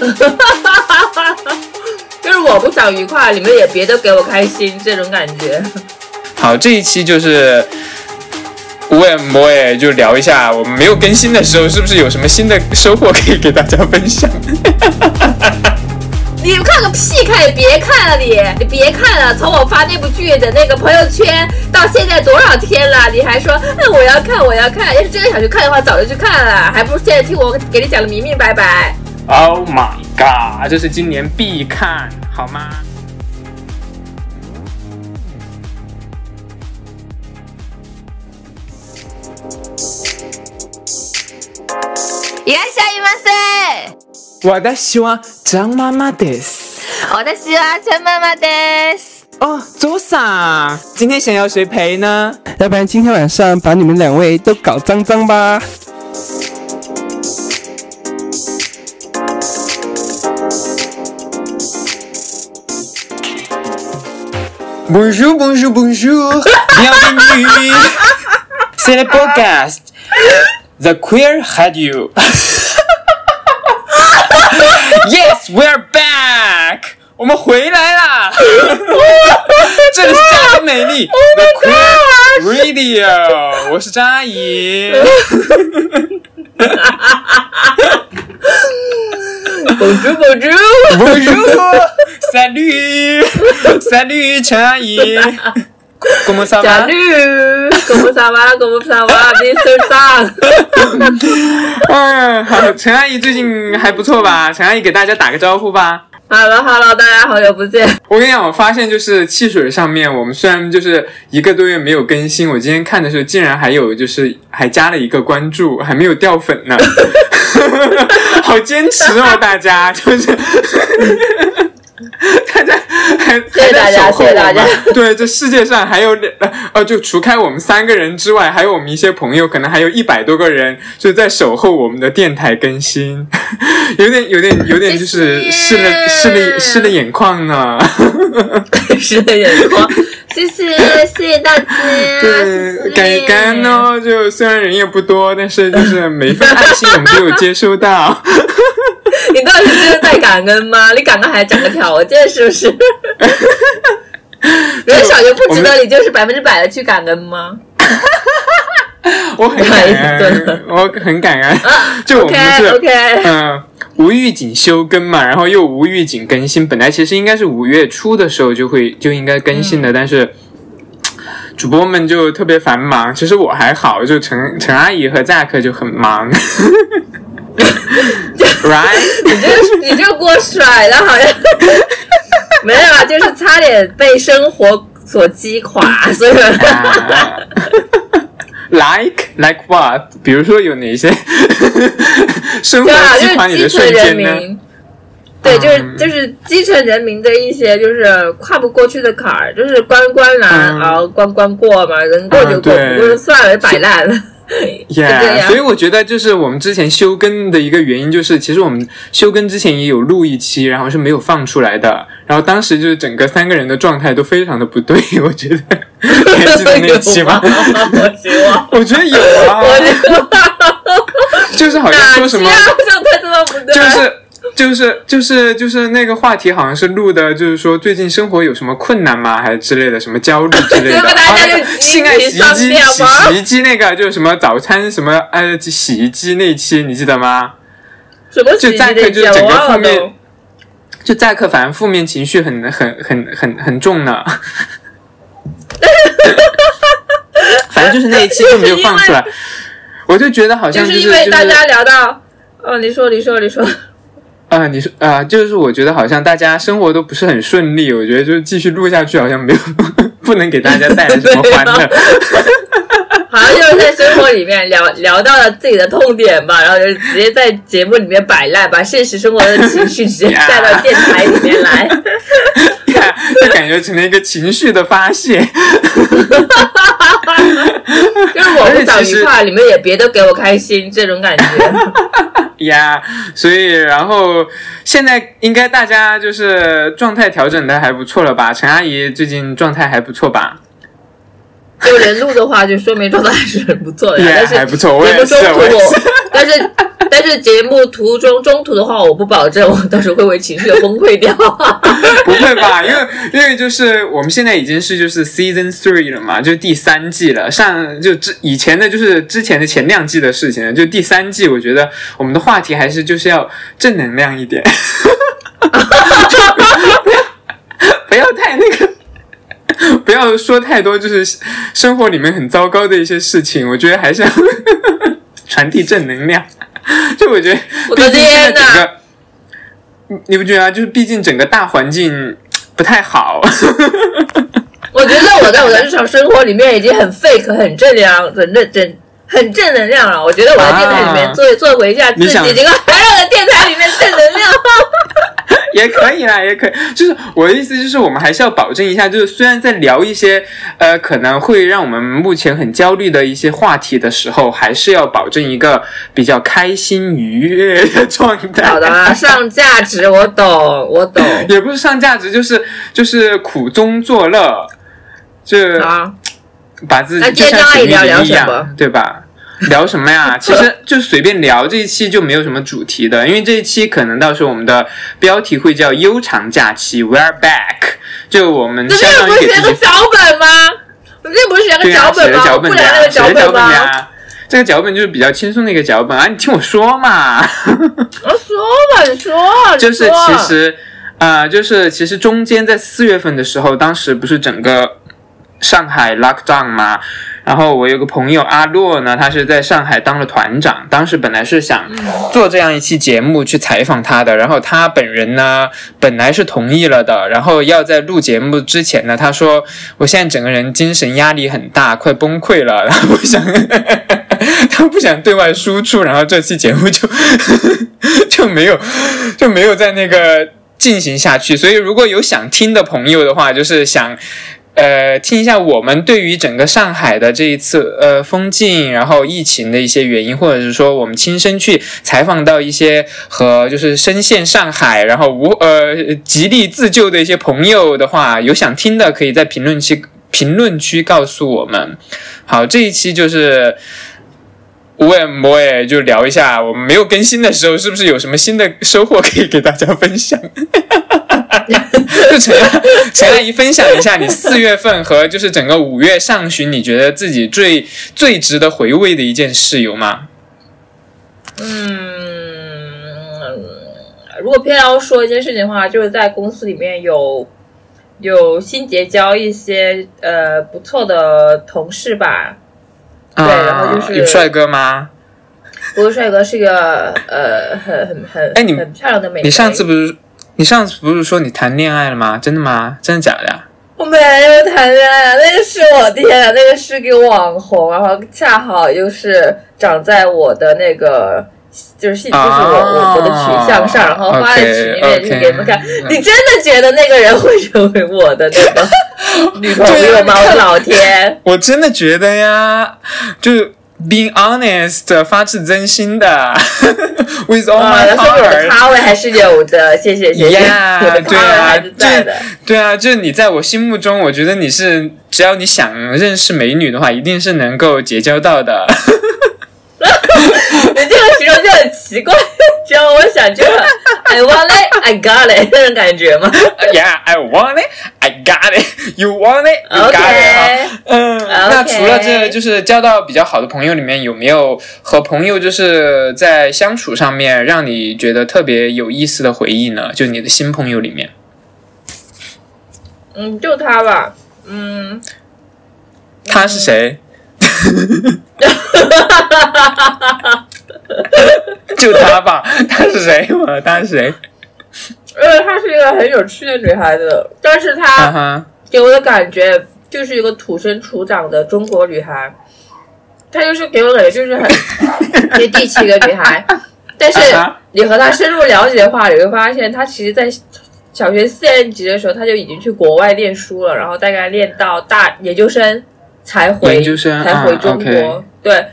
就是我不想愉快，你们也别都给我开心，这种感觉。好，这一期就是无尾摩耶，就聊一下我们没有更新的时候，是不是有什么新的收获可以给大家分享？你看个屁看！你别看了，你你别看了。从我发那部剧的那个朋友圈到现在多少天了？你还说，嗯，我要看，我要看。要是真的想去看的话，早就去看了，还不如现在听我给你讲的明明白白。Oh my god！这是今年必看，好吗？いらっしゃいませ。我的希望张妈妈です。我的希望陈妈妈です。哦，周桑，今天想要谁陪呢？要不然今天晚上把你们两位都搞脏脏吧。 Bonjour, bonjour, bonjour. Bienvenue. C'est le podcast The Queer Radio. yes, we're back. 我们回来啦！这里是家庭美丽 The Queer Radio，我是张阿姨。 Bonjour Bonjour。 Bonjour, Salut, salut，陈阿姨。Comment ça va？Salut，comment ça va？comment ça va？Mr. 上。嗯，好，陈阿姨最近还不错吧？陈阿姨给大家打个招呼吧。Hello Hello，大家好久不见。我跟你讲，我发现就是汽水上面，我们虽然就是一个多月没有更新，我今天看的时候竟然还有就是还加了一个关注，还没有掉粉呢，好坚持哦，大家就是。大家还 谢谢大家谢谢大家 对，这世界上还有两呃，就除开我们三个人之外，还有我们一些朋友，可能还有一百多个人就在守候我们的电台更新，有点有点有点就是湿了湿了湿了眼眶呢。湿了眼眶，谢谢谢谢大家，对，感感恩。哦！就虽然人也不多，但是就是每一份爱心我们都有接收到。感恩吗？你感恩还讲个条件是不是？人小就不值得你就是百分之百的去感恩吗？我很感恩，我很感恩。啊 就我们是 OK 嗯，无预警休更嘛，然后又无预警更新。本来其实应该是五月初的时候就会就应该更新的，但是主播们就特别繁忙。其实我还好，就陈陈阿姨和 Zack 就很忙。right？你这你这锅甩的好像 没有啊，就是差点被生活所击垮，所以啊 like like what？比如说有哪些生活击垮你的是基层人瞬间呢？民。对，就是嗯就是基层人民的一些就是跨不过去的坎儿，就是关关难嗯熬关关过嘛，能过就过，不过就算了，摆烂了。就这 Yeah，所以我觉得就是我们之前休更的一个原因，就是其实我们休更之前也有录一期，然后是没有放出来的。然后当时就是整个三个人的状态都非常的不对，我觉得你还记得那一 期吗？我觉得有啊，就是好像说什么？就是 就是就是就是那个话题好像是录的，就是说最近生活有什么困难吗？还是之类的什么焦虑之类的。啊那个性爱洗衣机、洗洗衣机那个，就是什么早餐什么呃洗衣机那一期，你记得吗？什么就洗衣机再可就整个负面。就载克反正负面情绪很很很很很重呢。反正就是那一期就没有放出来，我就觉得好像就是是因为大家聊到，哦，你说，你说，你说，啊、你说啊、就是我觉得好像大家生活都不是很顺利，我觉得就是继续录下去好像没有 不能给大家带来什么欢乐。好像就是在生活里面聊聊到了自己的痛点吧，然后就直接在节目里面摆烂，把现实生活的情绪直接 带到电台里面来。就感觉成了一个情绪的发泄。就是我不找愉快，你们也别都给我开心，这种感觉。呀所以然后现在应该大家就是状态调整的还不错了吧？陈阿姨最近状态还不错吧？就人录的话，就说明状态还是很不错的，Yeah，但是还不错我也是节目中途我也是但是但是节目途中中途的话，我不保证我到时候会不会情绪崩溃掉。不会吧？因为因为就是我们现在已经是就是 season three 了嘛，就第三季了。上就之以前的就是之前的前两季的事情，就第三季，我觉得我们的话题还是就是要正能量一点，不要太那个。不要说太多，就是生活里面很糟糕的一些事情。我觉得还是要传递正能量。就我觉得，我的天哪！你你不觉得啊？就是毕竟整个大环境不太好。我觉得我在我的日常生活里面已经很 fake、很正能量、很正正、很正能量了。我觉得我在电台里面做做回一下自己，结果还要在电台里面正能量。也可以啦，也可以。就是我的意思，就是我们还是要保证一下，就是虽然在聊一些呃可能会让我们目前很焦虑的一些话题的时候，还是要保证一个比较开心愉悦的状态。好的，上价值，我懂，我懂。也不是上价值，就是就是苦中作乐，就把自己就像水泥一样，对吧？聊什么呀？其实 就随便聊，这一期就没有什么主题的，因为这一期可能到时候我们的标题会叫“悠长假期 ”，We're back。就我们相当于给自己。这不是写个脚本吗？这不是写个脚本吗？脚本呀，写个脚本呀。这个脚本就是比较轻松的一个脚本啊，你听我说嘛。我说吧，你说。就是其实啊，就是其实中间在四月份的时候，当时不是整个上海 lockdown 吗？然后我有个朋友阿洛呢，他是在上海当了团长。当时本来是想做这样一期节目去采访他的，然后他本人呢本来是同意了的。然后要在录节目之前呢，他说我现在整个人精神压力很大，快崩溃了，然后不想 他不想对外输出，然后这期节目就就没有就没有在那个进行下去。所以如果有想听的朋友的话，就是想。呃，听一下我们对于整个上海的这一次呃封禁，然后疫情的一些原因，或者是说我们亲身去采访到一些和就是深陷上海，然后无呃极力自救的一些朋友的话，有想听的可以在评论区评论区告诉我们。好，这一期就是无为莫诶，就聊一下我们没有更新的时候，是不是有什么新的收获可以给大家分享？就陈陈阿姨分享一下你四月份和就是整个五月上旬，你觉得自己最最值得回味的一件事有吗？嗯，如果偏要说一件事情的话，就是在公司里面有有新结交一些呃不错的同事吧。对，然后就是有帅哥吗？不是帅哥，是一个呃很很很哎，你很漂亮的美。你上次不是？你上次不是说你谈恋爱了吗？真的吗？真的假的呀？我没有谈恋爱，那个是我天啊，那个是个网红，然后恰好又是长在我的那个就是就是我我我的取向上，然后发在群里面去给你们看。你真的觉得那个人会成为我的那个 女朋友吗？我老天！我真的觉得呀，就。Being honest，发自真心的，with all my heart。咖位还是有的，谢谢谢谢。对啊，对对啊，就是你在我心目中，我觉得你是只要你想认识美女的话，一定是能够结交到的。你这个形容就很奇怪，只要我想就 I want it, I got it 那种感觉吗？Yeah, I want it, I got it. You want it, you got it. 嗯，那除了这就是交到比较好的朋友里面，有没有和朋友就是在相处上面让你觉得特别有意思的回忆呢？就你的新朋友里面。嗯，就他吧。嗯，他是谁？就她吧，她是谁嘛？他是谁？呃，她是一个很有趣的女孩子，但是她给我的感觉就是一个土生土长的中国女孩。她就是给我感觉就是很 接地气的女孩。但是你和她深入了解的话，你会发现她其实，在小学四年级的时候，她就已经去国外念书了，然后大概念到大研究生。才回研究生才回中国，对，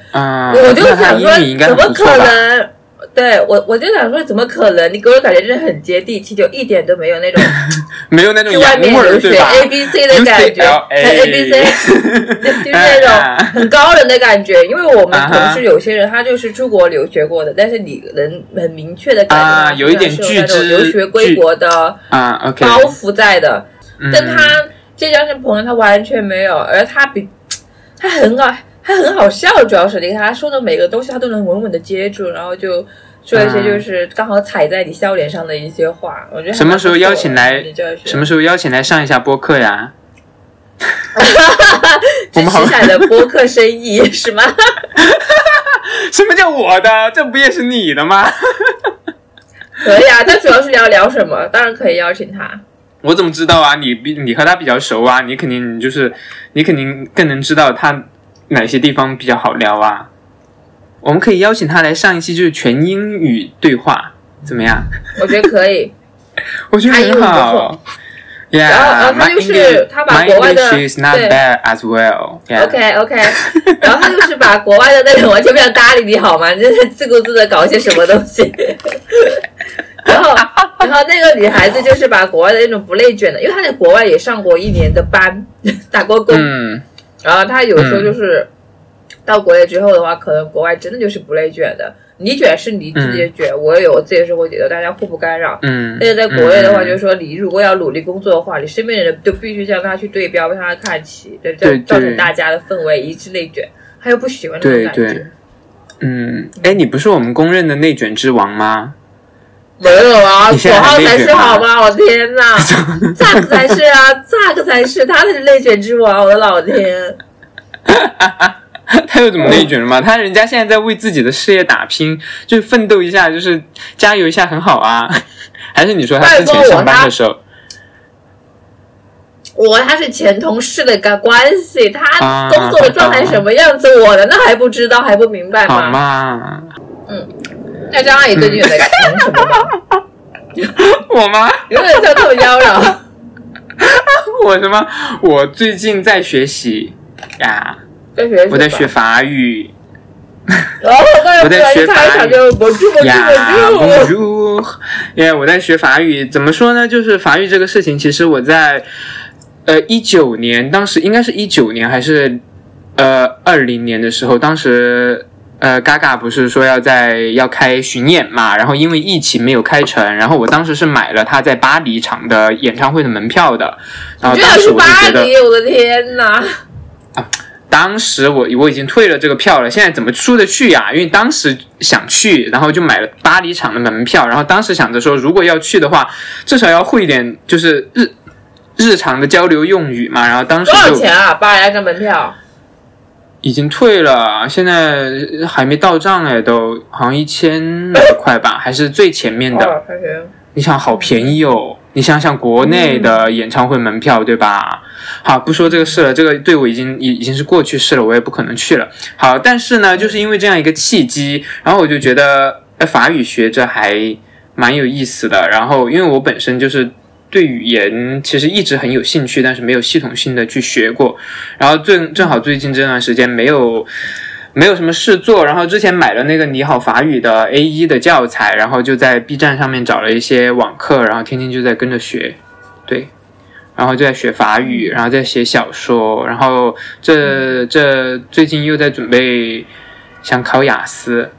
我就想说，怎么可能？对我我就想说，怎么可能？你给我感觉就是很接地气，就一点都没有那种 没有那种去外面留学 A B C 的感觉 UCLA，A B C 就是那种很高冷的感觉。因为我们同事有些人他就是出国留学过的，但是你能很明确的感觉有一点他是那种留学归国的啊包袱在的。嗯但他浙江是朋友，他完全没有，而他比他很好，他很好笑，主要是你看他说的每个东西，他都能稳稳的接住，然后就说一些就是刚好踩在你笑脸上的一些话。我觉得什么时候邀请来什么时候邀请来上一下播客呀？我支们好持下的播客生意 是吗？什么叫我的？这不也是你的吗？可以啊，他主要是要聊什么，当然可以邀请他。我怎么知道啊？你比你和他比较熟啊，你肯定就是你肯定更能知道他哪些地方比较好聊啊。我们可以邀请他来上一期就是全英语对话，怎么样？我觉得可以。我觉得很好。Yeah, 然后然后他就是他把国外的对 bad as well. Yeah. OK OK，然后他就是把国外的那种完全不想搭理你好吗？你就是自顾自的搞一些什么东西。然后，然后那个女孩子就是把国外的那种不内卷的，因为她在国外也上过一年的班，打过工。嗯然后他有时候就是到国内之后的话，可能国外真的就是不内卷的。你卷是你自己的卷，我也有我自己的生活节奏，大家互不干扰。嗯。但是在国内的话，嗯就是说，你如果要努力工作的话，你身边的人都必须向他去对标，向他看齐，对，对造造成大家的氛围一致内卷，他又不喜欢那种感觉。对嗯，哎，你不是我们公认的内卷之王吗？没有啊，九号才是好吗？我天哪，咋个才是啊？咋个才是？他才是内卷之王，我的老天！他又怎么内卷了吗？他人家现在在为自己的事业打拼，就是奋斗一下，就是加油一下，很好啊。还是你说他之前上班的时候我和他是前同事的个关系，他啊工作的状态什么样子，我难道还不知道还不明白好吗？嘛？那张阿姨最近有在忙什么吗？我吗？有点像这么妖娆。我什么？我最近在学习呀，在学我在学法语然后我在学法语因为我在学法语，怎么说呢？就是法语这个事情，其实我在呃一九年，当时应该是一九年还是呃二零年的时候，当时。呃，Gaga 不是说要在要开巡演嘛，然后因为疫情没有开成，然后我当时是买了他在巴黎场的演唱会的门票的，然后当时我就觉得，巴黎，我的天哪！当时我我已经退了这个票了，现在怎么出得去呀？因为当时想去，然后就买了巴黎场的门票，然后当时想着说，如果要去的话，至少要会一点就是日日常的交流用语嘛。然后当时多少钱啊？巴黎那张门票？已经退了，现在还没到账哎，都好像一千块吧，还是最前面的。你想好便宜哦！你想想国内的演唱会门票，对吧？好，不说这个事了，这个对我已经已已经是过去式了，我也不可能去了。好，但是呢，就是因为这样一个契机，然后我就觉得，哎，法语学着还蛮有意思的。然后，因为我本身就是对语言其实一直很有兴趣，但是没有系统性的去学过。然后正正好最近这段时间没有。没有什么事做，然后之前买了那个你好法语的 A 一的教材，然后就在 B 站上面找了一些网课，然后天天就在跟着学，对，然后就在学法语，然后在写小说，然后这这最近又在准备想考雅思，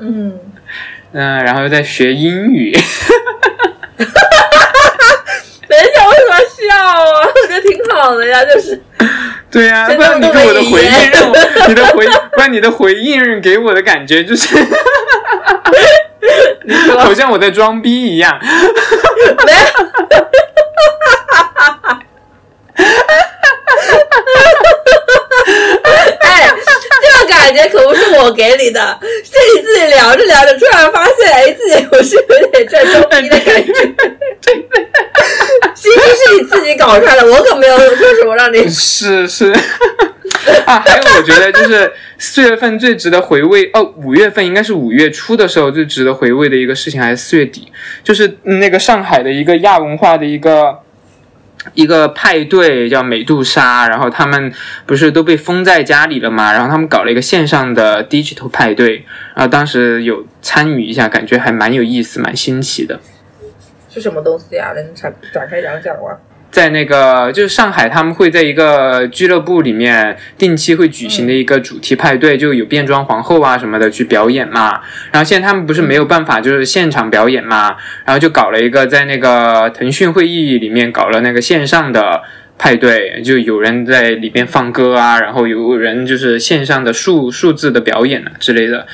嗯，嗯、然后又在学英语，等一下，为什么笑啊？我觉得挺好的呀，就是对呀、真的不然你给我的回应让我，你的回，不然你的回应给我的感觉就是 好像我在装逼一样。没有。哎，这个感觉可不是我给你的，是你自己聊着聊着，突然发现，哎，自己我是有点在装逼的感觉。其实是你自己搞出来的，我可没有说什么让你。是是 啊，还有我觉得就是四月份最值得回味哦，五月份应该是五月初的时候最值得回味的一个事情，还是四月底，就是那个上海的一个亚文化的一个一个派对叫美杜莎，然后他们不是都被封在家里了嘛，然后他们搞了一个线上的 digital 派对，然后当时有参与一下，感觉还蛮有意思，蛮新奇的。是什么东西呀？能展展开讲讲吗？在那个就是上海，他们会在一个俱乐部里面定期会举行的一个主题派对，就有变装皇后啊什么的去表演嘛。然后现在他们不是没有办法就是现场表演嘛，然后就搞了一个在那个腾讯会议里面搞了那个线上的派对，就有人在里面放歌啊，然后有人就是线上的数数字的表演啊之类的。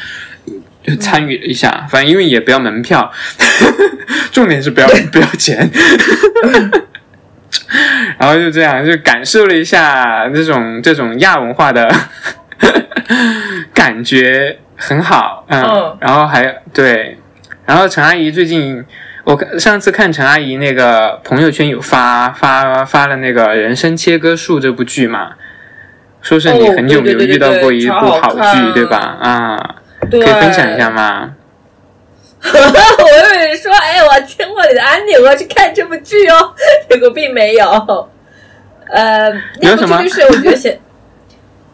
就参与了一下，反正因为也不要门票，重点是不要不要钱。然后就这样，就感受了一下这种这种亚文化的 感觉，很好，嗯。然后还对，然后陈阿姨最近，我上次看陈阿姨那个朋友圈有发发发了那个《人生切割术》这部剧嘛，说是你很久没有遇到过一部好剧，对吧？啊，可以分享一下吗？我以为说，哎，我听过你的安利，我要去看这部剧哦。结果并没有。呃，那部剧就是我觉得写，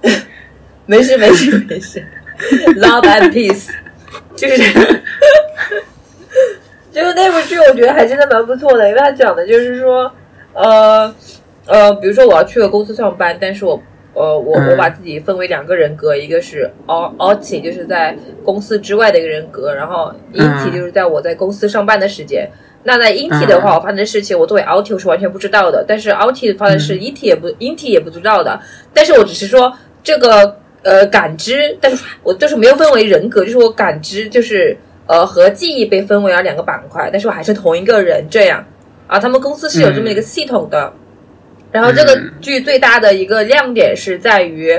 没事没事没事，Love and Peace，就是，就是那部剧，我觉得还真的蛮不错的，因为它讲的就是说，呃呃，比如说我要去个公司上班，但是我。呃，我我把自己分为两个人格，一个是 o o t 就是在公司之外的一个人格，然后 inti 就是在我在公司上班的时间。那在 inti 的话，我发生的事情，我作为 o t 是完全不知道的，但是 o u t 发生事 inti 也不 inti 也不知道的。但是我只是说这个呃感知，但是我就是没有分为人格，就是我感知就是呃和记忆被分为了两个板块，但是我还是同一个人这样啊。他们公司是有这么一个系统的。然后这个剧最大的一个亮点是在于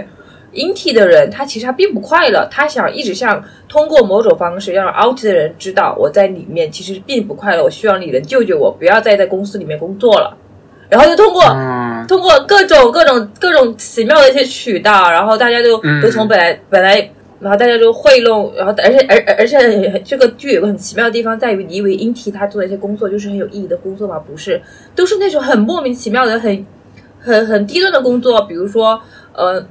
，int 的人他其实他并不快乐，他想一直想通过某种方式让 out 的人知道我在里面其实并不快乐，我需要你能救救我，不要再在公司里面工作了。然后就通过通过各种各种各种奇妙的一些渠道，然后大家都都从本来本来，然后大家就贿赂，然后而且而而且这个剧有个很奇妙的地方在于，你以为 int 他做的一些工作就是很有意义的工作吗？不是，都是那种很莫名其妙的很。很很低端的工作，比如说，呃，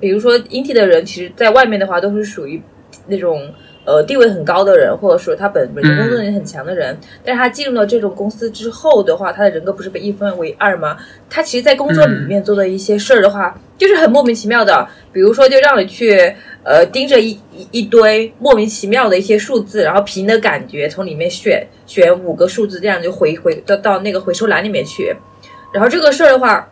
比如说 int 的人，其实在外面的话都是属于那种呃地位很高的人，或者说他本本身工作能力很强的人。但是他进入了这种公司之后的话，他的人格不是被一分为二吗？他其实，在工作里面做的一些事儿的话，就是很莫名其妙的。比如说，就让你去呃盯着一一堆莫名其妙的一些数字，然后凭的感觉从里面选选五个数字，这样就回回到到那个回收栏里面去。然后这个事儿的话。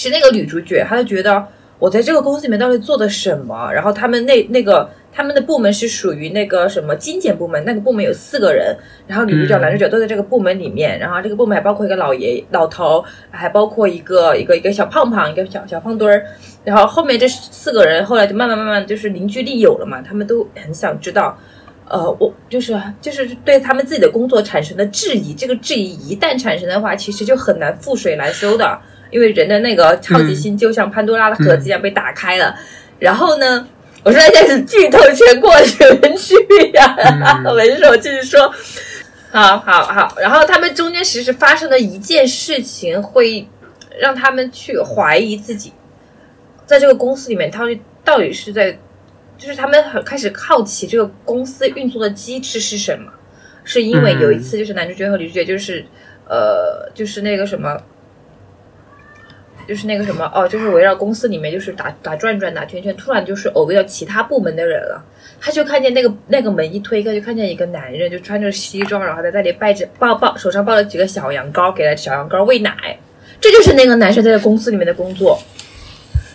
是那个女主角，她就觉得我在这个公司里面到底做的什么？然后他们那那个他们的部门是属于那个什么精简部门，那个部门有四个人，然后女主角、男主角都在这个部门里面，然后这个部门还包括一个老爷老头，还包括一个一个一个小胖胖，一个小小胖墩儿。然后后面这四个人后来就慢慢慢慢就是凝聚力有了嘛，他们都很想知道，呃，我就是就是对他们自己的工作产生的质疑，这个质疑一旦产生的话，其实就很难覆水难收的。因为人的那个好奇心就像潘多拉的盒子一样被打开了，然后呢，我说现在开始剧透全过程序呀，没事，我继续说，好好好，然后他们中间其实发生的一件事情，会让他们去怀疑自己，在这个公司里面，到底到底是在，就是他们很开始好奇这个公司运作的机制是什么，是因为有一次就是男主角和女主角就是呃，就是那个什么。就是那个什么哦，就是围绕公司里面就是打打转转打圈圈，突然就是偶遇到其他部门的人了。他就看见那个那个门一推开，就看见一个男人，就穿着西装，然后在那里抱着抱抱，手上抱了几个小羊羔，给了小羊羔喂奶。这就是那个男生在公司里面的工作。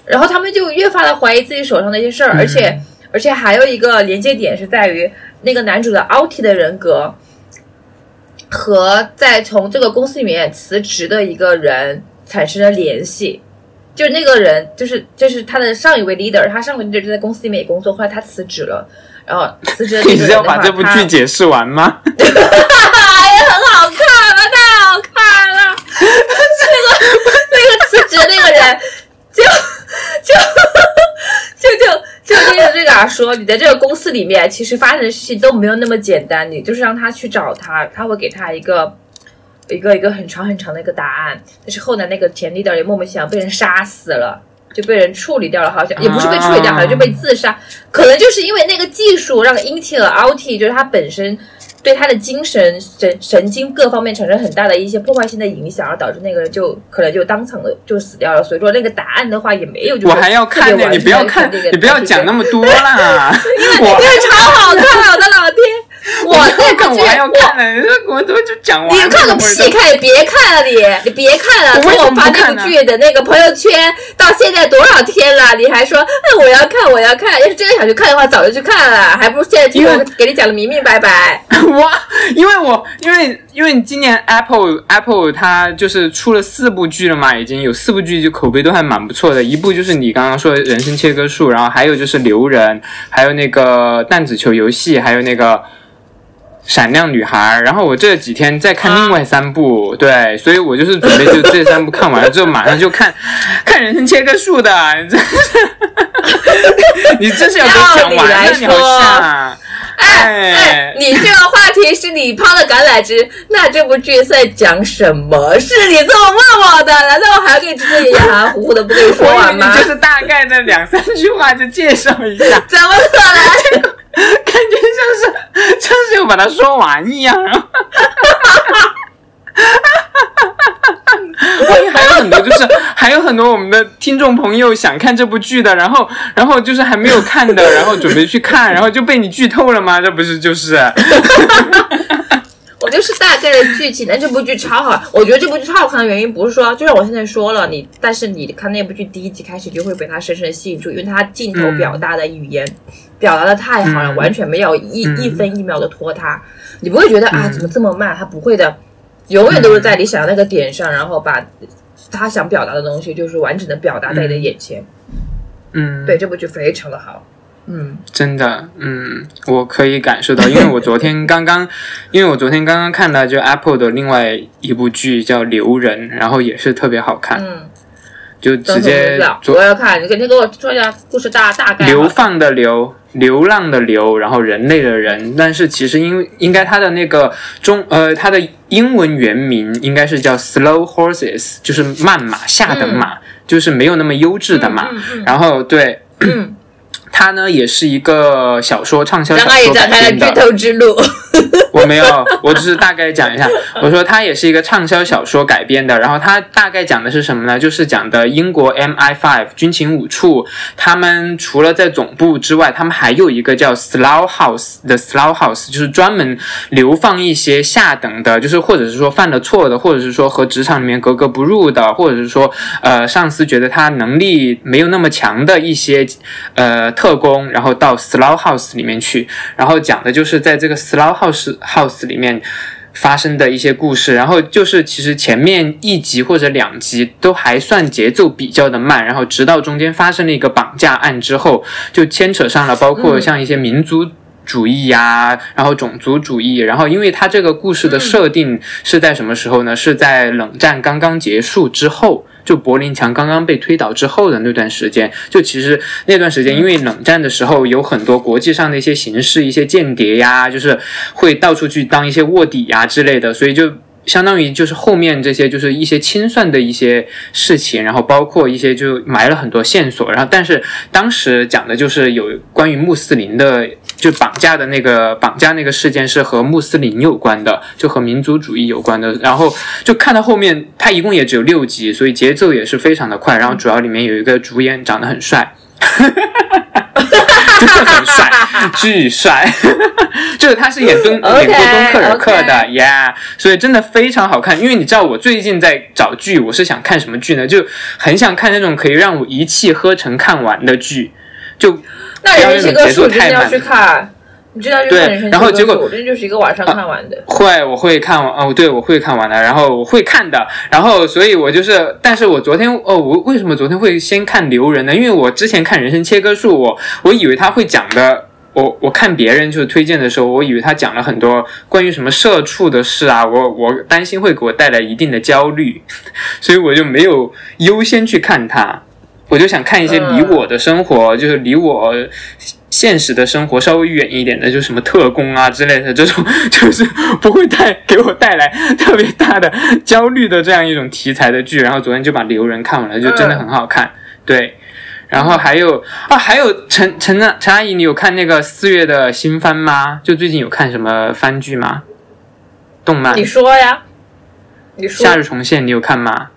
然后他们就越发的怀疑自己手上的一些事儿，而且而且还有一个连接点是在于那个男主的 out 的人格和在从这个公司里面辞职的一个人。产生了联系，就是那个人，就是就是他的上一位 leader，他上一位 leader 就在公司里面也工作，后来他辞职了，然后辞职。你是要把这部剧解释完吗？也很好看了，太好看了。那个那个辞职的那个人，就就就就就对着这个说，你在这个公司里面，其实发生的事情都没有那么简单，你就是让他去找他，他会给他一个。一个一个很长很长的一个答案，但是后来那个前 leader 也莫名其妙被人杀死了。就被人处理掉了，好像也不是被处理掉，好像就被自杀。可能就是因为那个技术让 Intel Alti 就是它本身对他的精神神神经各方面产生很大的一些破坏性的影响，而导致那个人就可能就当场的就死掉了。所以说那个答案的话也没有。我还要看呢，你不要看，你不要讲那么多啦。因为因为超好看，我的老天。我在看，我还要看呢。我怎么就讲完？你看个屁！看别看了，你你别看了。从我发那部剧的那个朋友圈到现在多少天了？你还说，哎，我要看，我要看。要是真的想去看的话，早就去看了，还不如现在听我给你讲的明明白白。我！因为我因为因为今年 Apple Apple 它就是出了四部剧了嘛，已经有四部剧就口碑都还蛮不错的。一部就是你刚刚说的人生切割术，然后还有就是留人，还有那个弹子球游戏，还有那个。闪亮女孩，然后我这几天在看另外三部，对，所以我就是准备就这三部看完了之后，马上就看 看人生切割术的，你这是要给我讲完了，你好像，哎，你这个话题是你抛的橄榄枝，那这部剧在讲什么？是你这么问我的？难道我还要跟你直接含含糊糊的不跟你说完吗？就是大概的两三句话就介绍一下，怎么可能？感觉像是像是要把它说完一样，然后，万一还有很多，就是还有很多我们的听众朋友想看这部剧的，然后然后就是还没有看的，然后准备去看，然后就被你剧透了吗？这不是就是？我就是大概的剧情，但这部剧超好。我觉得这部剧超好看的原因不是说，就像我现在说了，你但是你看那部剧第一集开始就会被它深深吸引住，因为它镜头表达的语言表达的太好了，完全没有一一分一秒的拖沓，你不会觉得啊怎么这么慢？他不会的，永远都是在你想要那个点上，然后把他想表达的东西就是完整的表达在你的眼前。嗯，对，这部剧非常的好。嗯，真的，嗯，我可以感受到，因为我昨天刚刚，因为我昨天刚刚看到就 Apple 的另外一部剧叫《留人》，然后也是特别好看，嗯，就直接我要看，你肯定给我说一下故事大大概。流放的流，流浪的流，然后人类的人，但是其实因为应该它的那个中呃它的英文原名应该是叫 Slow Horses，就是慢马，下等马，就是没有那么优质的马，然后对。它呢也是一个小说畅销小说改编的。剧透之路。我没有，我只是大概讲一下。我说它也是一个畅销小说改编的，然后它大概讲的是什么呢？就是讲的英国 MI5 军情五处，他们除了在总部之外，他们还有一个叫 Slough House 的 Slough House，就是专门流放一些下等的，就是或者是说犯了错的，或者是说和职场里面格格不入的，或者是说呃上司觉得他能力没有那么强的一些呃特工，然后到 Slough House 里面去，然后讲的就是在这个 Slough House。House 里面发生的一些故事，然后就是其实前面一集或者两集都还算节奏比较的慢，然后直到中间发生了一个绑架案之后，就牵扯上了包括像一些民族主义呀，然后种族主义，然后因为它这个故事的设定是在什么时候呢？是在冷战刚刚结束之后。就柏林墙刚刚被推倒之后的那段时间，就其实那段时间，因为冷战的时候有很多国际上的一些形式，一些间谍呀，就是会到处去当一些卧底呀之类的，所以就相当于就是后面这些就是一些清算的一些事情，然后包括一些就埋了很多线索，然后但是当时讲的就是有关于穆斯林的。就绑架的那个绑架那个事件是和穆斯林有关的，就和民族主义有关的。然后就看到后面，它一共也只有六集，所以节奏也是非常的快。然后主要里面有一个主演长得很帅，很帅，巨帅。就是他是演敦演过敦刻尔克的，Yeah，所以真的非常好看。因为你知道我最近在找剧，我是想看什么剧呢？就很想看那种可以让我一气呵成看完的剧，就。那人生切割术真的要去看，你知道就对，然后结果我这就是一个晚上看完的。会，我会看完哦，对，我会看完的，然后我会看的，然后所以我就是，但是我昨天哦，我为什么昨天会先看留人呢？因为我之前看人生切割术，我我以为他会讲的，我我看别人就是推荐的时候，我以为他讲了很多关于什么社畜的事啊，我我担心会给我带来一定的焦虑，所以我就没有优先去看他。我就想看一些离我的生活，就是离我现实的生活稍微远一点的，就什么特工啊之类的 这种，就是不会带给我带来特别大的焦虑的这样一种题材的剧。然后昨天就把《留人》看完了，就真的很好看。对，然后还有啊，还有陈陈啊陈阿姨，你有看那个四月的新番吗？就最近有看什么番剧吗？动漫你说呀，你《说夏日重现》，你有看吗？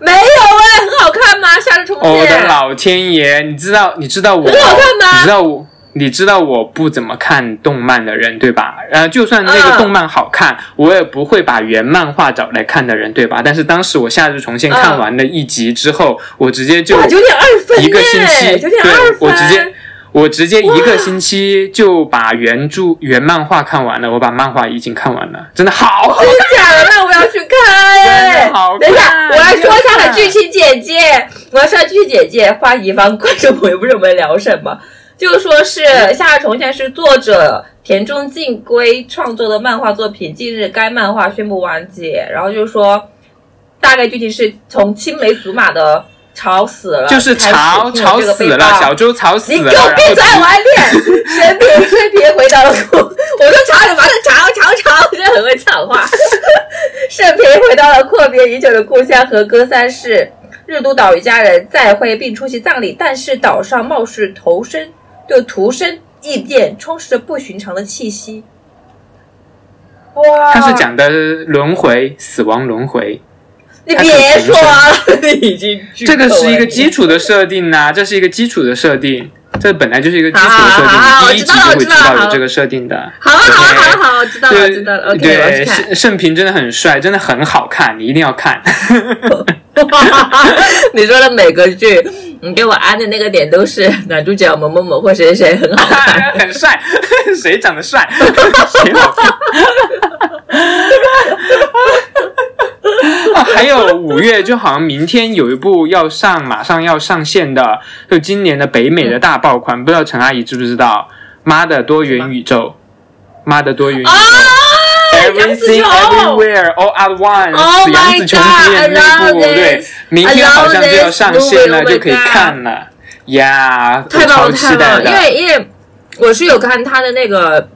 没有哎，很好看吗？夏日重现，哦我的老天爷！你知道你知道我很好看吗你知道我你知道我不怎么看动漫的人对吧？呃，就算那个嗯动漫好看，我也不会把原漫画找来看的人对吧？但是当时我《夏日重现》看完了一集之后，我直接就哇，九点二分一个星期，九点对二分，我直接。我直接一个星期就把原著原漫画看完了，我把漫画已经看完了，真的好好真的假的？那我要去看哎！真的好看等一下，我来说一下剧情简介。我要说剧情简介，话题方观众朋友不知道我们聊什么，就说是《夏日重现》是作者田中敬圭创作的漫画作品，近日该漫画宣布完结。然后就是说，大概剧情是从青梅竹马的曹死了，就是开始曹听这个曹死了，小猪吵死了你，给我闭嘴！我还练 神平回到了故，我说长你妈的长长长，真的很会讲话。盛平回到了阔别已久的故乡和歌三市日都岛，与家人再会并出席葬礼，但是岛上貌似投身就徒生异变，充斥着不寻常的气息。哇！他是讲的轮回，死亡轮回，你别说了，你已经这个是一个基础的设定呐、这是一个基础的设定，这本来就是一个基础的设定，第一集就会知道有这个设定的。好了好了好了好了，知道了对知道了对，盛盛平真的很帅，真的很好看，你一定要看。你说的每个剧，你给我安的那个点都是男主角某某某或谁谁很好看。很帅，谁长得帅，谁好看。啊，还有五月，就好像明天有一部要上，马上要上线的，就今年的北美的大爆款，不知道陈阿姨知不知道？妈的多元宇宙，妈的多元宇宙。Everything 琼 Everywhere All at Once，、Oh my 杨紫琼主演那部对明天好像就要上线了 oh 就可以看了。呀，太棒了，太棒了！因为因为我是有看他的那个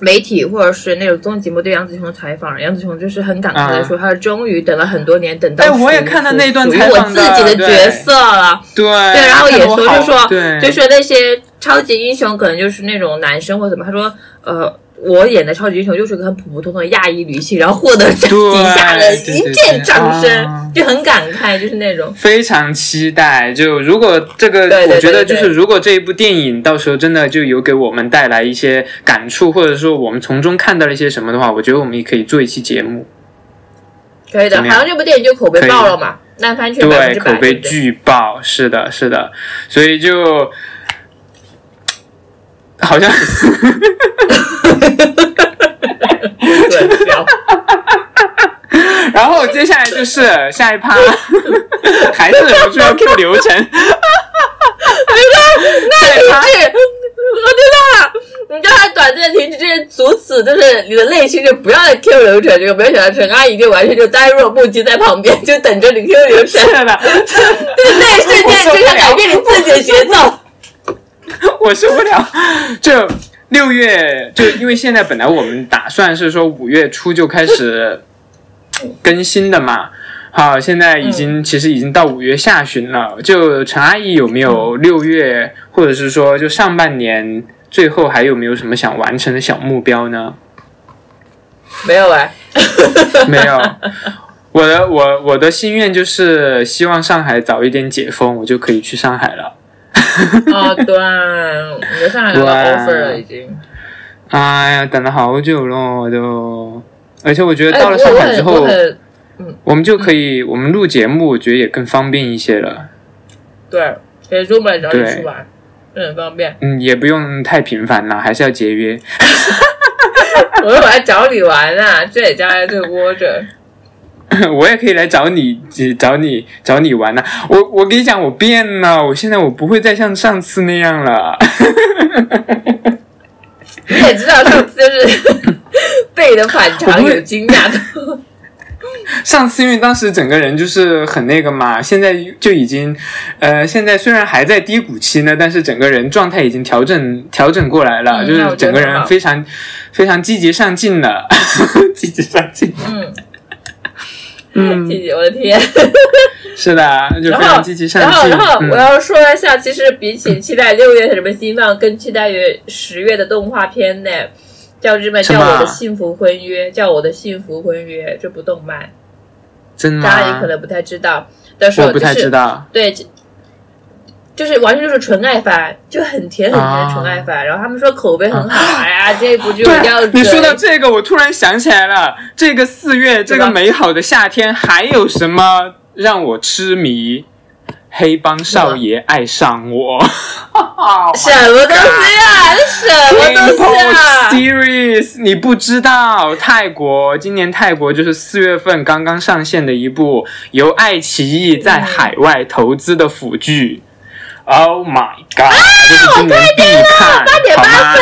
媒体或者是那种综艺节目对杨紫琼的采访，杨紫琼就是很感慨的说，她终于等了很多年，等到哎我也看到那段我采访的自己的对角色了。对对，然后也说，就说，就说那些超级英雄可能就是那种男生或怎么，他说，呃，我演的超级英雄就是个很普普通通的亚裔女性，然后获得底下人对对对一片掌声，啊就很感慨，就是那种。非常期待。就如果这个，对对对我觉得就是如果这一部电影到时候真的就有给我们带来一些感触，或者说我们从中看到了一些什么的话，我觉得我们也可以做一期节目。可以的，好像这部电影就口碑爆了嘛，烂番茄对，口碑巨爆，是的，是的，所以就好像对，不要 然后接下来就是下一趴，还是忍不住要 Q 流程。下一趴是，我知道了。你叫他短暂停止，这是阻止，就是你的内心就不要再 Q 流程。这个没有想到陈阿姨就完全就呆若木鸡在旁边，就等着你 Q 流程。是的，那一瞬间，你就想改变你自己的节奏。我受不了。就六月，就因为现在本来我们打算是说五月初就开始更新的嘛。好，现在已经、其实已经到五月下旬了。就陈阿姨有没有六月，或者是说就上半年最后还有没有什么想完成的小目标呢？没有哎，没有。我的我我的心愿就是希望上海早一点解封，我就可以去上海了。哦，对，你的上海拿到 offer 了已经。哎呀，等了好久了，我都。而且我觉得哎，到了上海之后，我很我们就可以，我们录节目，我觉得也更方便一些了。对，可以出门找你去玩，这很方便。嗯，也不用太频繁了，还是要节约。我说我来找你玩啊，这也家在这窝着。我也可以来找你，找你，找你玩呐、我我跟你讲，我变了，我现在我不会再像上次那样了。你也知道上次就是 背的反常，有惊讶的。上次因为当时整个人就是很那个嘛，现在就已经，呃，现在虽然还在低谷期呢，但是整个人状态已经调整调整过来了，就是整个人非常非常积极上进了，积极上进。嗯，嗯，姐姐，我的天！是的，就然后非常积极上然后，进。然后嗯我要说一下，其实比起期待六月什么新放，更期待于十月的动画片呢，叫日本叫《我的幸福婚约》，叫《我的幸福婚约》这部动漫，真的吗大家也可？能不太知道。到时候我不太就是知道。对，这就是完全就是纯爱番，就很甜很甜纯爱番。然后他们说口碑很好，哎呀，这部就一定要，你说到这个，我突然想起来了，这个四月，这个美好的夏天，还有什么让我痴迷？黑帮少爷爱上我 什么东西啊？这什么东西啊？Series，你不知道？泰国今年泰国就是四月份刚刚上线的一部由爱奇艺在海外投资的腐剧。Oh my god！、这是今年必看，好吗？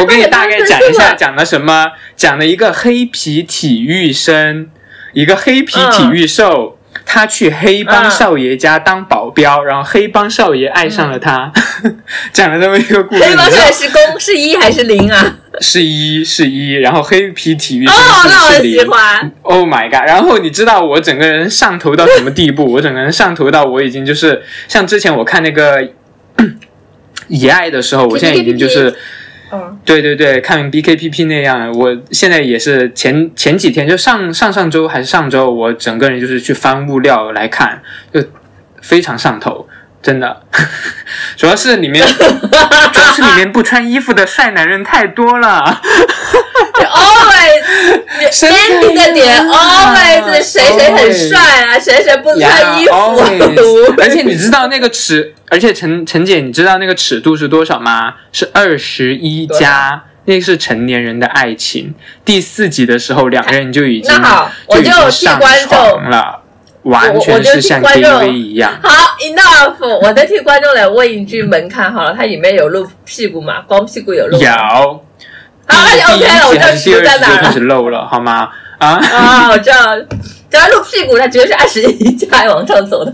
我给你大概讲一下，讲的什么？讲的一个黑皮体育生，一个黑皮体育兽，他去黑帮少爷家当保镖，然后黑帮少爷爱上了他，讲了这么一个故事。黑帮少爷是公是一还是零啊？是一是一，然后黑皮体育生哦，那我很喜。欢。Oh my god！然后你知道我整个人上头到什么地步？我整个人上头到我已经就是像之前我看那个 以爱的时候，我现在已经就是。嗯，对对对，看 BKPP 那样，我现在也是前前几天就上上上周还是上周，我整个人就是去翻物料来看，就非常上头，真的。主要是里面，主要是里面不穿衣服的帅男人太多了。always 身材 ending 的点啊 always 谁谁很帅啊，谁谁不穿衣服。而且你知道那个尺，而且陈陈姐，你知道那个尺度是多少吗？是二十一加。那是成年人的爱情。第四集的时候，两个人就已经那好我就替上观众床了，完全是像一样。好，enough！我再替观众来问一句门槛好了，它里面有露屁股吗？光屁股有露吗？有，好，那就 OK 了，我知道集还是第尺在哪开始。漏了，好吗？啊，啊，我知道，只要露屁股，它绝对是二十一加往上走的。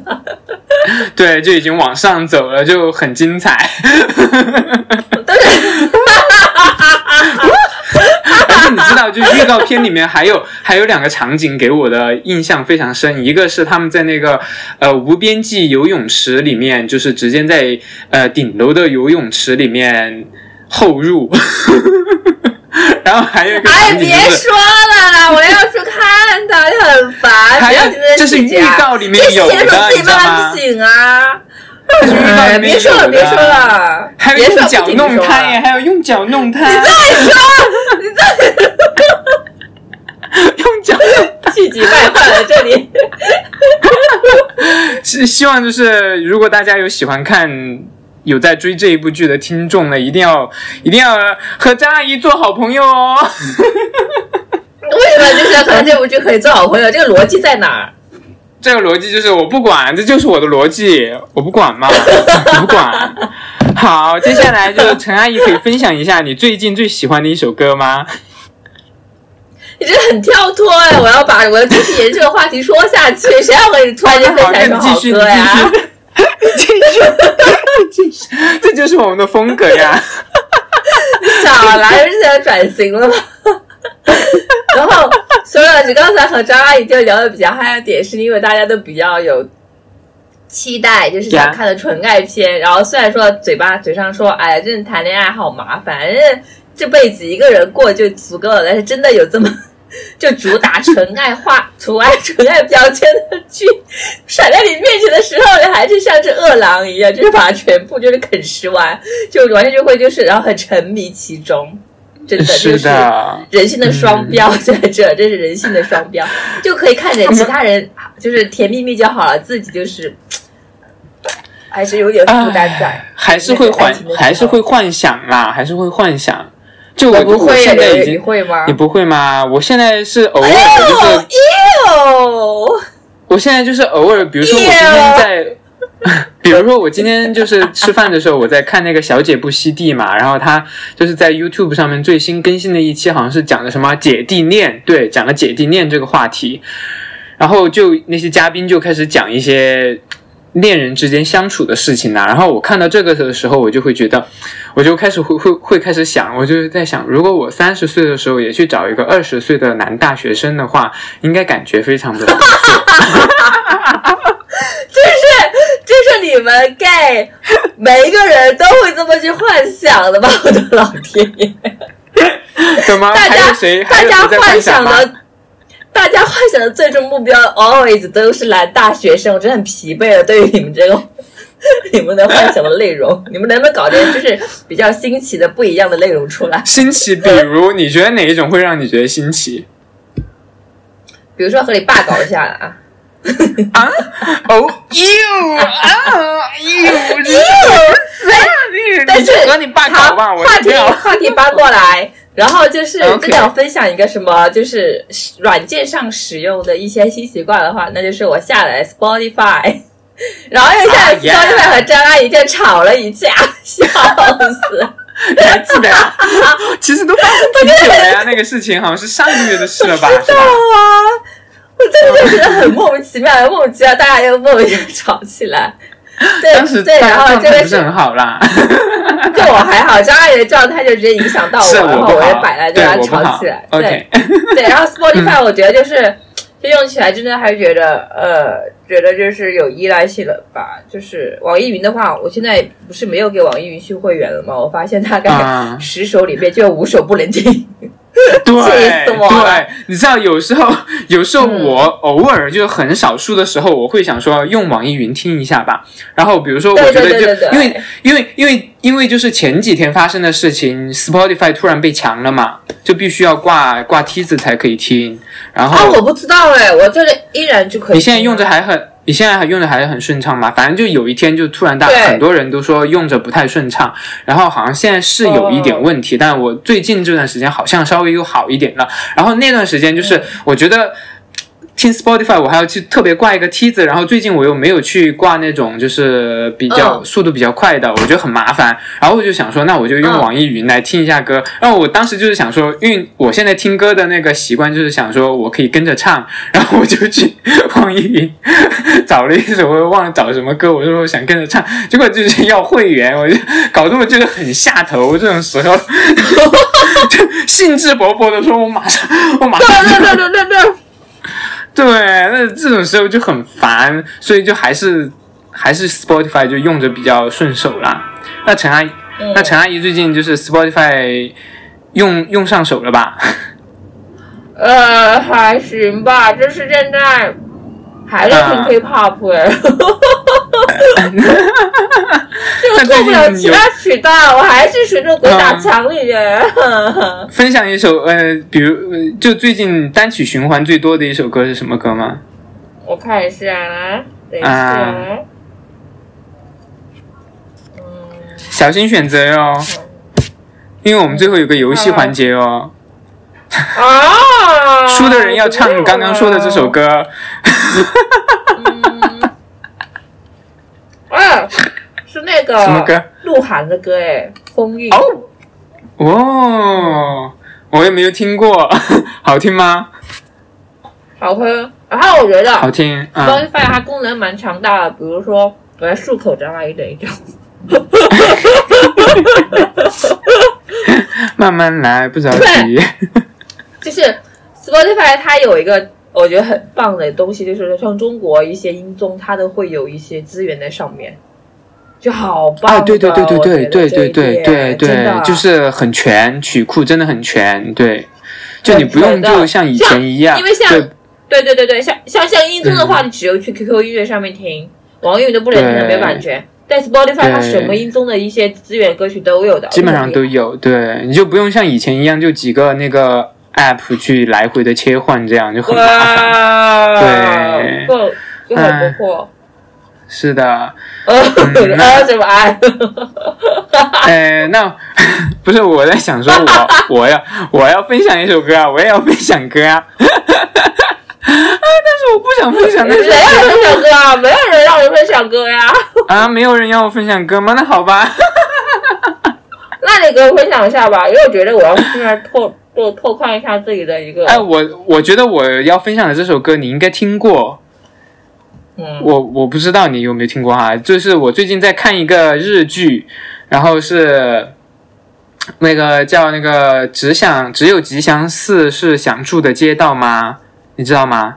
对，就已经往上走了，就很精彩。但是，而且你知道，就预告片里面还有 还有两个场景给我的印象非常深，一个是他们在那个呃无边际游泳池里面，就是直接在呃顶楼的游泳池里面后入，然后还有一个哎，别就是。说了啦，我要去看它，就很烦。这是预告里面有的这时候自己你知道慢慢吗不行啊。别说了，别说了，还有用脚弄不停地说它耶，还有用脚弄他，你再说，你再用脚气急败坏了，这里。是希望就是如果大家有喜欢看。有在追这一部剧的听众呢，一定要一定要和张阿姨做好朋友哦。为什么就是要看这部剧可以做好朋友？这个逻辑在哪儿？这个逻辑就是我不管，这就是我的逻辑，我不管嘛，我不管。好，接下来就陈阿姨可以分享一下你最近最喜欢的一首歌吗？你这很跳脱哎！我要把我的继续沿这个话题说下去，谁要和你突然间分享一首好歌呀？继续，继续，这就是我们的风格呀。小来是在转型了吗？然后说了，你刚才和张阿姨就聊的比较嗨的点，是因为大家都比较有期待，就是想看的纯爱片。然后虽然说嘴巴嘴上说，哎呀，真的谈恋爱好麻烦，这辈子一个人过就足够了。但是真的有这么 就主打纯爱画、纯爱、纯爱标签的剧甩在你面前的时候，你还是像只饿狼一样，就是把它全部就是啃食完，就完全就会就是然后很沉迷其中。真的就是的，人性的双标在这，这是人性的双标，就可以看着其他人就是甜蜜蜜就好了，自己就是还是有点负担在。还是会幻还是会幻想啦，还是会幻想。就我不会，你现在已经，会吗你？不会吗？我现在是偶尔就是呦，我现在就是偶尔，比如说我今天在，比如说我今天就是吃饭的时候，我在看那个《小姐不吸地》嘛，然后他就是在 YouTube 上面最新更新的一期，好像是讲的什么姐弟恋，对，讲了姐弟恋这个话题。然后就那些嘉宾就开始讲一些恋人之间相处的事情呐、然后我看到这个的时候，我就会觉得，我就开始会会会开始想，我就在想，如果我三十岁的时候也去找一个二十岁的男大学生的话，应该感觉非常的不错。这是你们 gay 每一个人都会这么去幻想的吧？我的老天爷！怎么？大家谁？大家幻？想的，大家幻想的最终目标 always 都是来大学生，我真的很疲惫了。对于你们这个 你们的幻想的内容，你们能不能搞点就是比较新奇的、不一样的内容出来？新奇，比如你觉得哪一种会让你觉得新奇？比如说和你爸搞一下啊，啊？哦，哟啊，哟，但是和你爸好搞吧，我话题。话题搬过来，然后就是真的要分享一个什么，就是软件上使用的一些新习惯的话，那就是我下载 Spotify，然后又下载 Spotify 和张阿姨就吵了一架，笑死。你还记得呀？其实都发生挺久了呀，那个事情好像是上个月的事了吧？知道？啊！我真的就觉得很莫名其妙，莫名其妙，大家又莫名其妙吵起来。对当时对，然后这个是很好啦。就我还好，张阿姨的状态就直接影响到我，是然后我也摆烂，就吵起来。。对对，然后 Spotify 我觉得就是。就用起来真的还是觉得，呃，觉得就是有依赖性了吧。就是网易云的话，我现在不是没有给网易云续会员了吗？我发现大概啊十首里面就有五首不能听。对 对，你知道有时候 有时候嗯我偶尔就很少数的时候，我会想说用网易云听一下吧。然后比如说，我觉得就因为因为因为因为就是前几天发生的事情，Spotify 突然被强了嘛，就必须要挂挂梯子才可以听。然后啊，我不知道哎，我这里依然就可以。你现在用着还很，你现在还用的还是很顺畅吗？反正就有一天就突然大对很多人都说用着不太顺畅，然后好像现在是有一点问题，但我最近这段时间好像稍微又好一点了。然后那段时间就是我觉得。听 Spotify 我还要去特别挂一个梯子，然后最近我又没有去挂那种就是比较、嗯速度比较快的，我觉得很麻烦。然后我就想说，那我就用嗯网易云来听一下歌。然后我当时就是想说，因为我现在听歌的那个习惯就是想说我可以跟着唱，然后我就去 网易云找了一首，我忘了找什么歌，我说我想跟着唱，结果就是要会员，我就搞得我就是很下头。这种时候 就兴致勃勃的说，我马上，我马上对对对对对对。对，那这种时候就很烦，所以就还是还是 Spotify 就用着比较顺手啦。那陈阿姨，嗯那陈阿姨最近就是 Spotify 用用上手了吧？呃，还行吧，就是现在还在听啊 K-pop 哎，那 就做不了其他渠道，我还是学着鬼打墙里的。分享一首呃，比如呃就最近单曲循环最多的一首歌是什么歌吗？我看一下啊，等一下。小心选择哟，因为我们最后有个游戏环节哦，啊，输的人要唱刚刚说的这首歌。啊，是那个什么歌？鹿晗的歌哎，《风韵》。哦哦，我也没有听过，好听吗？好喝。然后我觉得好听啊。Spotify 它功能蛮强大的，比如说我在漱口张阿姨等一下。慢慢来，不着急。就是 Spotify 它有一个我觉得很棒的东西，就是像中国一些音综，它都会有一些资源在上面，就好棒的。啊，对对对对对对对对对对，就是很全，曲库真的很全，对，就你不用就像以前一样，因为像对对对对对，像像像音综的嗯话，你只有去 QQ 音乐上面听，网易云都不能听的，没有版权。但 Spotify 它什么音综的一些资源歌曲都有的，基本上都有，对，你就不用像以前一样，就几个那个 app 去来回的切换，这样就很麻烦。哇，对够就很不错。是的，呃，那呃，什么爱？哎，那 不是我在想说我我要我要分享一首歌啊，我也要分享歌啊，啊，但是我不想分享那首谁让你歌分享歌啊？没有人让我分享歌呀。啊，没有人要我分享歌吗？那好吧。那你给我分享一下吧，因为我觉得我要现在拓就拓宽一下自己的一个。哎，我我觉得我要分享的这首歌你应该听过，嗯，我我不知道你有没有听过哈，就是我最近在看一个日剧，然后是那个叫那个只想只有吉祥寺是想住的街道吗？你知道吗？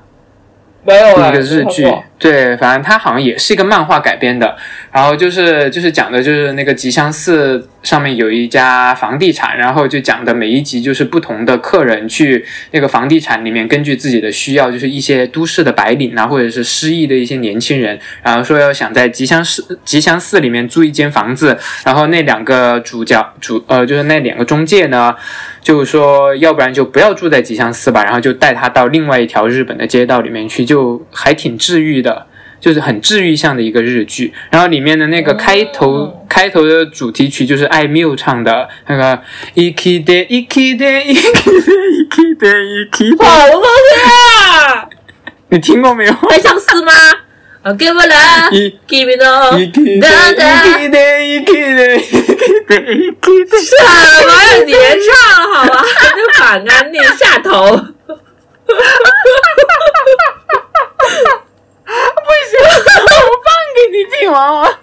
没有啊，一个日剧对，反正它好像也是一个漫画改编的，然后就是就是讲的就是那个吉祥寺上面有一家房地产，然后就讲的每一集就是不同的客人去那个房地产里面，根据自己的需要，就是一些都市的白领啊，或者是失意的一些年轻人，然后说要想在吉祥寺吉祥寺里面租一间房子，然后那两个主角主呃就是那两个中介呢。就是说，要不然就不要住在吉祥寺吧，然后就带他到另外一条日本的街道里面去，就还挺治愈的，就是很治愈向的一个日剧。然后里面的那个开头、哦开头的主题曲就是艾缪唱的那个一 k 的一 k 的一 k 的一 k 的一 k 的，好东西啊！你听过没有？还相似吗？啊，给我来一，Give k 的一 k 的。什么呀？别唱了好吧？就反安定下头。不行，我放给你听完啊！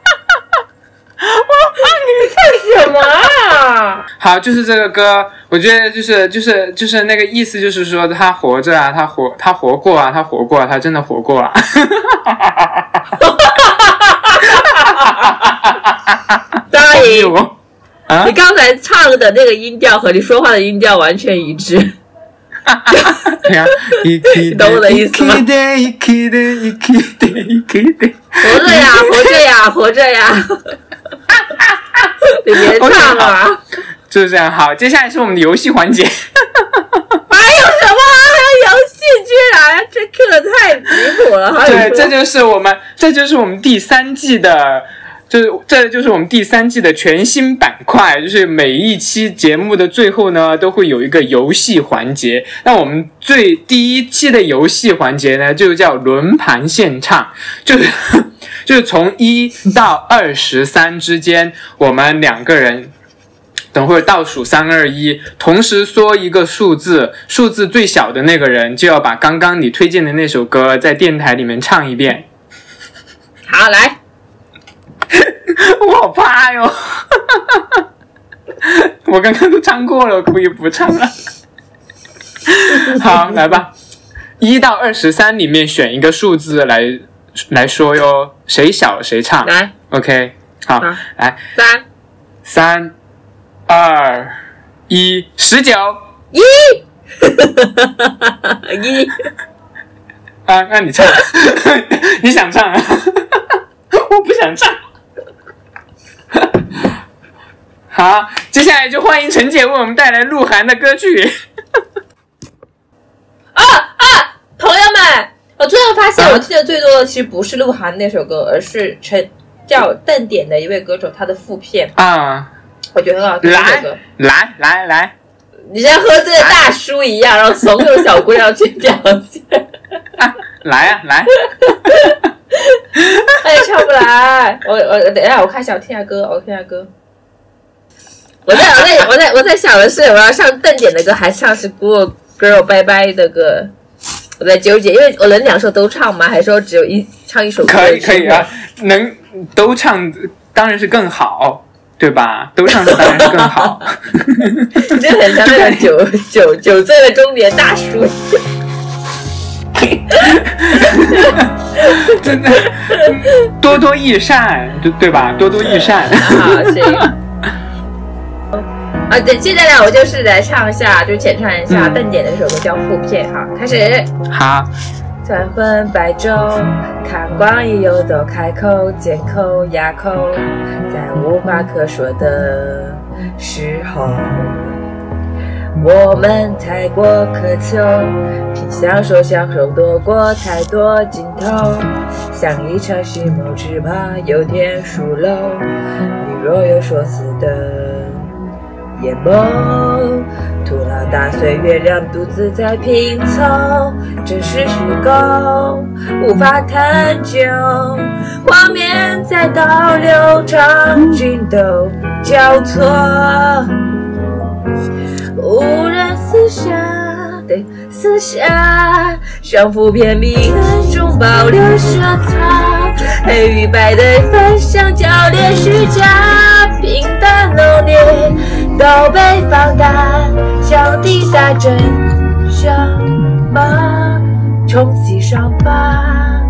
我放给你干。什么啊？好，就是这个歌，我觉得就是就是就是那个意思，就是说他活着啊，他活他活过啊，他活过、啊，他真的活过了、答应，我啊你，刚才唱的那个音调和你说话的音调完全一致。对啊，一 k 懂我的意思吗一 k 的，一 k 的，一 k 的，一 k 的。活着呀，活着呀，活着呀！你别唱了啊！就是这样。好，接下来是我们的游戏环节。还有什么？还有游戏居然？这 Q 的太离谱了！对，这说就是我们，这就是我们第三季的，就是这就是我们第三季的全新板块，就是每一期节目的最后呢，都会有一个游戏环节。那我们最第一期的游戏环节呢，就叫轮盘献唱，就是 就是从一到二十三之间，我们两个人。等会儿倒数三二一，同时说一个数字，数字最小的那个人就要把刚刚你推荐的那首歌在电台里面唱一遍。好来，我好怕哟！我刚刚都唱过了，我可以不唱了。好，来吧，一到二十三里面选一个数字来来说哟，谁小谁唱。来 OK，好，好来三三二一，十九一一，啊，那你唱，你想唱啊？我不想唱。好，接下来就欢迎陈姐为我们带来鹿晗的歌曲。啊啊！朋友们，我突然发现，我听的最多的其实不是鹿晗那首歌，而是陈叫邓典的一位歌手他的副片，啊，我觉得很好听。来来来来，你像喝醉的大叔一样，然后怂恿小姑娘去表现。来 啊来！哎，唱不来。我我等一下，我看一下，我听下歌，我听下歌。我在我在我在我在想的是，我要唱邓典的歌，还是唱是 Good Girl 拜拜的歌？我在纠结，因为我能两首都唱吗？还是说只有一唱一首歌？可以可以啊，，能都唱当然是更好，对吧？都唱当然是更好。你 这很像那个酒酒酒醉的中年大叔。真的，多多益善，对对吧？多多益善。好，行。啊，对，接下来，我就是来唱一下，就浅唱一下嗯邓典的一首歌，叫《负片》哈，开始。好，三昏白昼，看光阴游走，开口缄口哑口，在无话可说的时候，我们太过渴求，凭享受享受躲过太多镜头，像一场蓄谋，只怕有天疏漏。你若有所思的眼眸，徒劳大岁月亮独自在拼凑，真实虚构无法探究，画面在倒流，场景都交错。无人厮对，撕下双幅片明暗中保留色彩，黑与白的分享焦点虚假，平淡浓烈都被放大，想抵达真相吗？重启伤疤，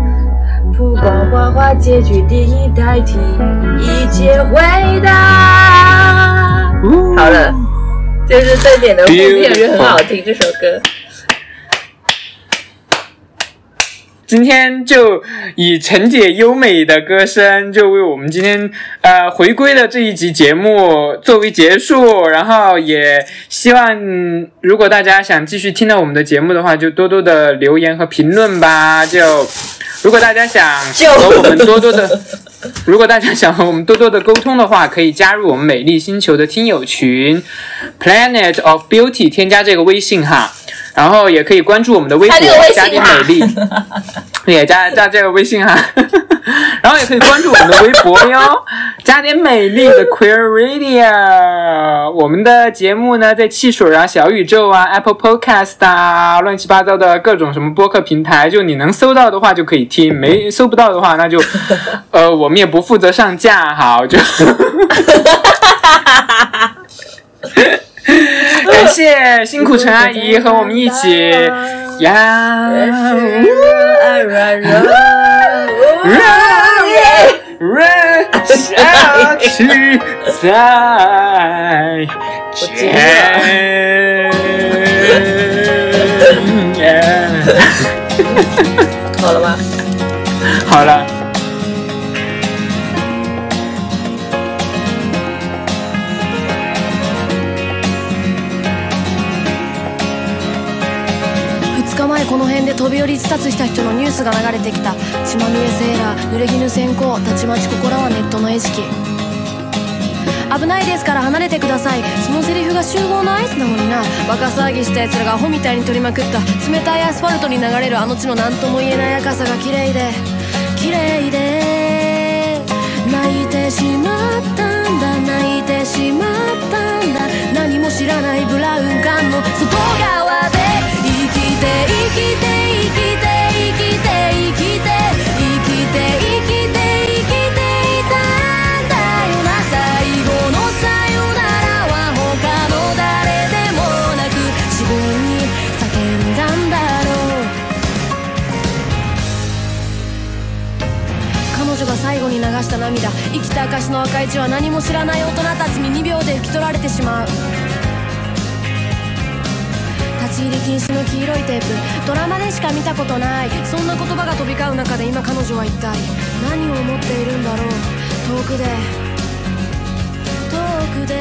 不管花花结局，电影代替一切回答。好了，就是这点的副片就很好听，这首歌。今天就以陈姐优美的歌声，就为我们今天呃回归的这一集节目作为结束。然后也希望，如果大家想继续听到我们的节目的话，就多多的留言和评论吧。就如果大家想和我们多多的，如果大家想和我们多多的沟通的话，可以加入我们美丽星球的听友群 Planet of Beauty，添加这个微信哈。然后也可以关注我们的微博加点美丽，也加加这个微信哈。然后也可以关注我们的微博哟，加点美丽的 Queer Radio。我们的节目呢，在汽水啊、小宇宙啊、Apple Podcast 啊，乱七八糟的各种什么播客平台，就你能搜到的话就可以听，没搜不到的话，那就呃，我们也不负责上架，哈就。感谢辛苦陈阿姨和我们一起呀，软弱，热下去再见。好了吗？好了。飛び降り自殺した人のニュースが流れてきた。血まみれセーラー濡れ衣先行たちまちここらはネットの餌食。危ないですから離れてください。そのセリフが集合の合図なのにな。バカ騒ぎした奴らがアホみたいに取りまくった。冷たいアスファルトに流れるあの地の何とも言えない赤さが綺麗で。綺麗で。泣いてしまったんだ。泣いてしまったんだ。何も知らないブラウン管の外側で。最後に流した涙生きた証の赤い血は何も知らない大人たちに2秒で拭き取られてしまう立ち入り禁止の黄色いテープ。ドラマでしか見たことない。そんな言葉が飛び交う中で今彼女は一体何を思っているんだろう。遠くで。遠くで。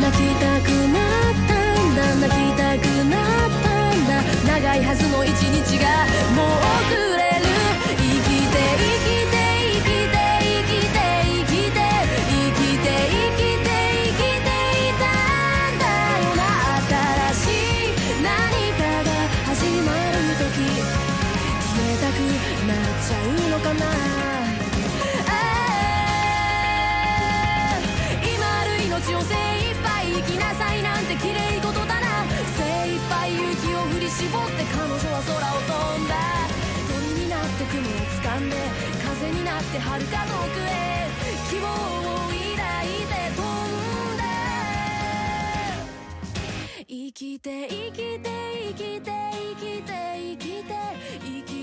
泣きたくなったんだ。泣きたくなったんだ。長いはずの一日がもう遅れる。生きて生きて生きてんで風になって遥か遠くへ。希望を抱いて飛んで。生きて生きて生きて生きて生きて生きて